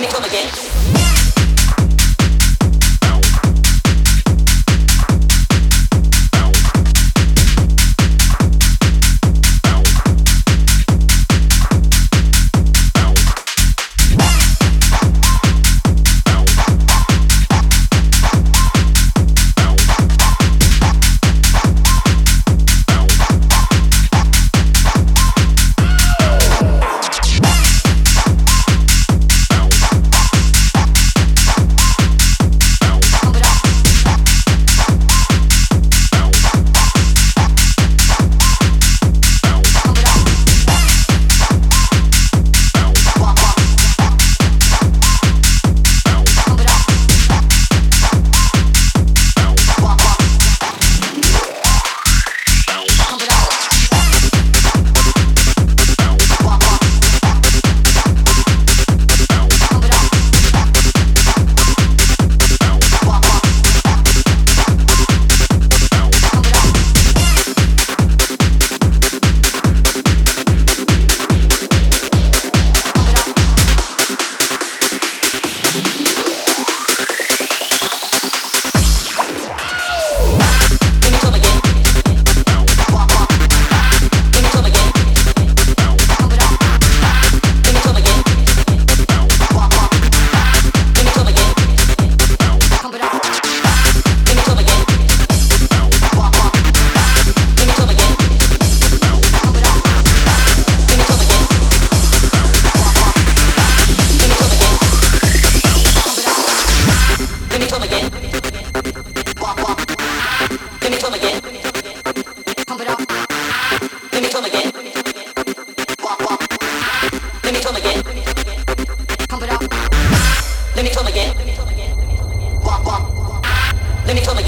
when they come again.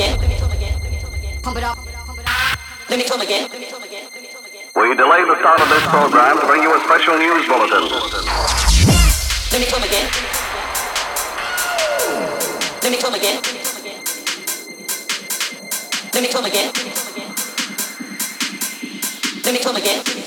Again. Pump it up. Let me come again. We delayed the start of this program to bring you a special news bulletin. Let me come again. Let me come again. Let me come again. Let me come again.